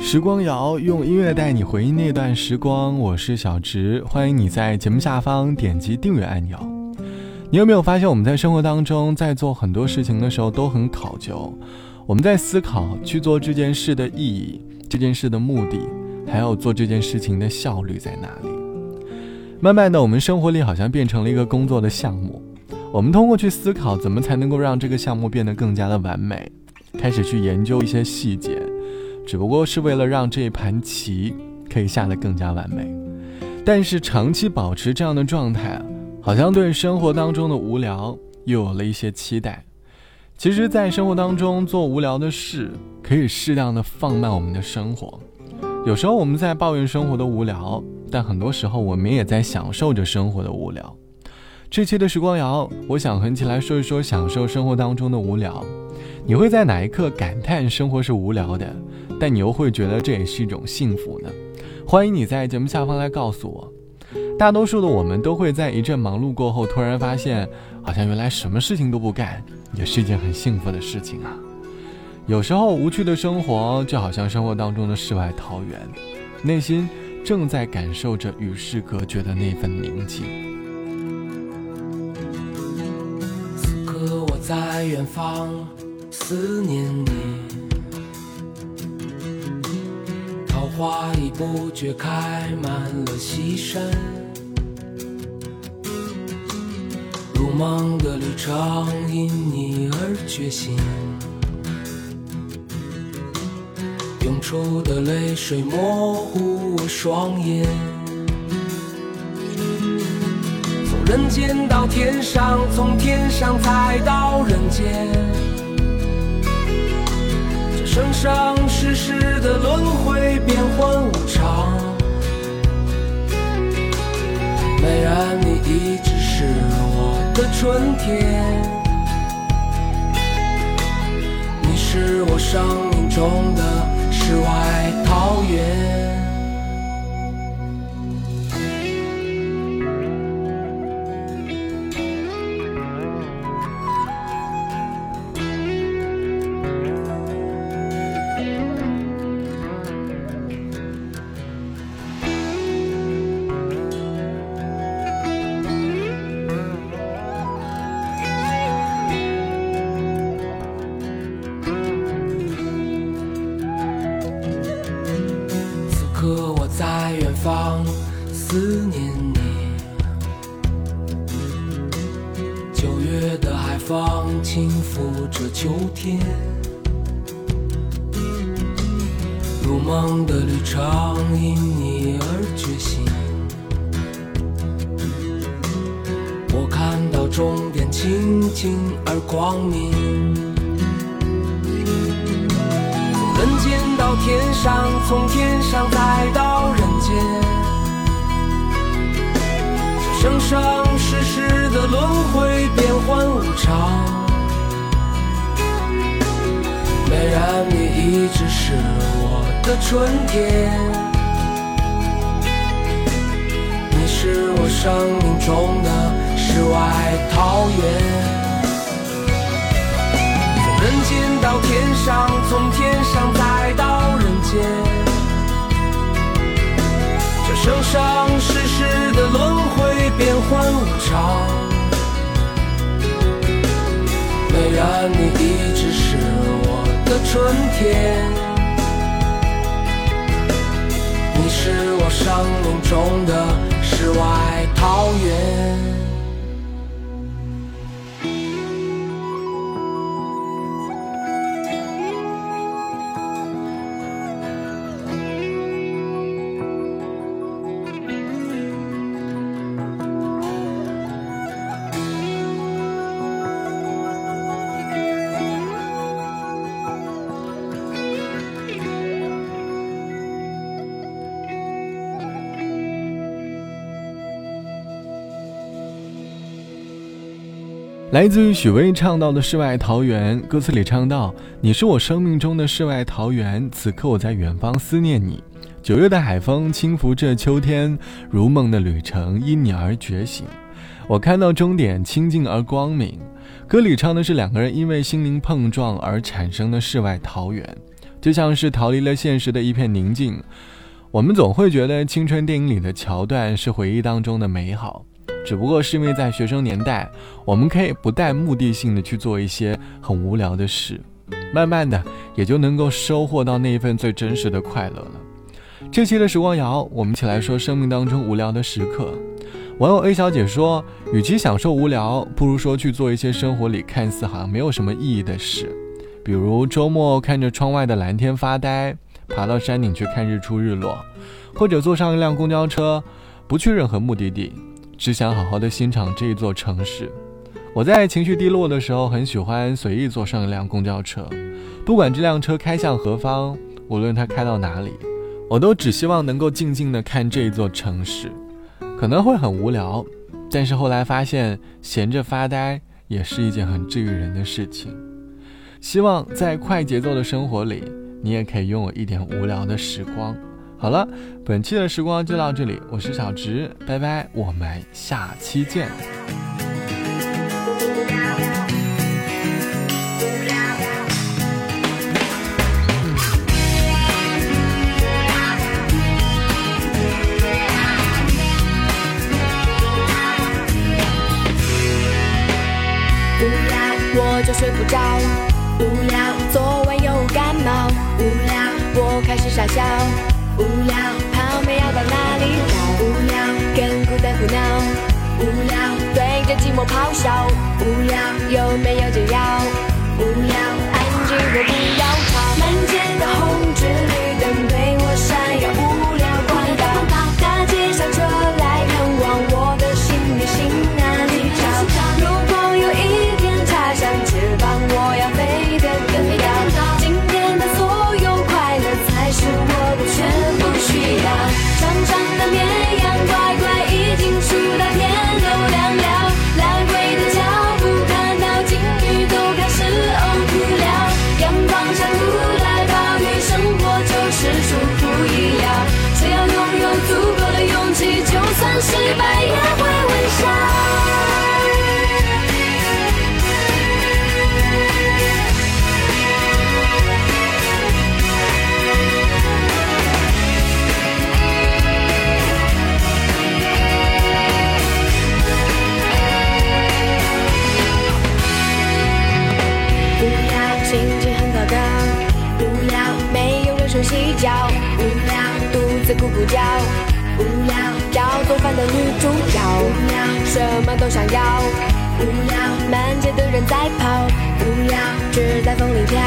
时光谣用音乐带你回忆那段时光，我是小植，欢迎你在节目下方点击订阅按钮。你有没有发现，我们在生活当中，在做很多事情的时候都很考究，我们在思考去做这件事的意义、这件事的目的，还有做这件事情的效率在哪里？慢慢的，我们生活里好像变成了一个工作的项目，我们通过去思考怎么才能够让这个项目变得更加的完美，开始去研究一些细节。只不过是为了让这盘棋可以下得更加完美，但是长期保持这样的状态，好像对生活当中的无聊又有了一些期待。其实，在生活当中做无聊的事，可以适当的放慢我们的生活。有时候我们在抱怨生活的无聊，但很多时候我们也在享受着生活的无聊。这期的时光谣，我想和你一起来说一说享受生活当中的无聊。你会在哪一刻感叹生活是无聊的？但你又会觉得这也是一种幸福呢？欢迎你在节目下方来告诉我。大多数的我们都会在一阵忙碌过后，突然发现，好像原来什么事情都不干也是一件很幸福的事情啊。有时候无趣的生活就好像生活当中的世外桃源，内心正在感受着与世隔绝的那份宁静。此刻我在远方，思念你。桃花已不觉开满了西山，如梦的旅程因你而觉醒，涌出的泪水模糊我双眼，从人间到天上，从天上再到人间。生生世世的轮回，变幻无常。美然，你一直是我的春天，你是我生命中的世外桃源。方轻拂着秋天，如梦的旅程因你而觉醒。我看到终点清净而光明，从人间到天上，从天上再到人间。生生世世的轮回，变幻无常。美人，你一直是我的春天，你是我生命中的世外桃源。从人间到天上，从天上再到人间。这生生世世的轮回，变幻无常。虽然，你一直是我的春天，你是我生命中的世外桃源。来自于许巍唱到的世外桃源，歌词里唱到：“你是我生命中的世外桃源，此刻我在远方思念你。九月的海风轻拂着秋天，如梦的旅程因你而觉醒。我看到终点清净而光明。”歌里唱的是两个人因为心灵碰撞而产生的世外桃源，就像是逃离了现实的一片宁静。我们总会觉得青春电影里的桥段是回忆当中的美好，只不过是因为在学生年代，我们可以不带目的性的去做一些很无聊的事，慢慢的也就能够收获到那一份最真实的快乐了。这期的时光谣，我们一起来说生命当中无聊的时刻。网友 A 小姐说：“与其享受无聊，不如说去做一些生活里看似好像没有什么意义的事，比如周末看着窗外的蓝天发呆。”爬到山顶去看日出日落，或者坐上一辆公交车，不去任何目的地，只想好好的欣赏这一座城市。我在情绪低落的时候，很喜欢随意坐上一辆公交车，不管这辆车开向何方，无论它开到哪里，我都只希望能够静静的看这一座城市。可能会很无聊，但是后来发现闲着发呆也是一件很治愈人的事情。希望在快节奏的生活里。你也可以拥有一点无聊的时光。好了，本期的时光就到这里，我是小直，拜拜，我们下期见。无聊，我就睡不着。无聊，昨晚又感冒。无聊，我开始傻笑。无聊，泡面要到哪里找？无聊，跟孤单胡闹。无聊，对着寂寞咆哮。无聊，有没有解药？心情很糟糕。无聊，没有人手洗脚。无聊，肚子咕咕叫。无聊，要做饭的女主角。无聊，什么都想要。无聊，满街的人在跑。无聊，只在风里飘。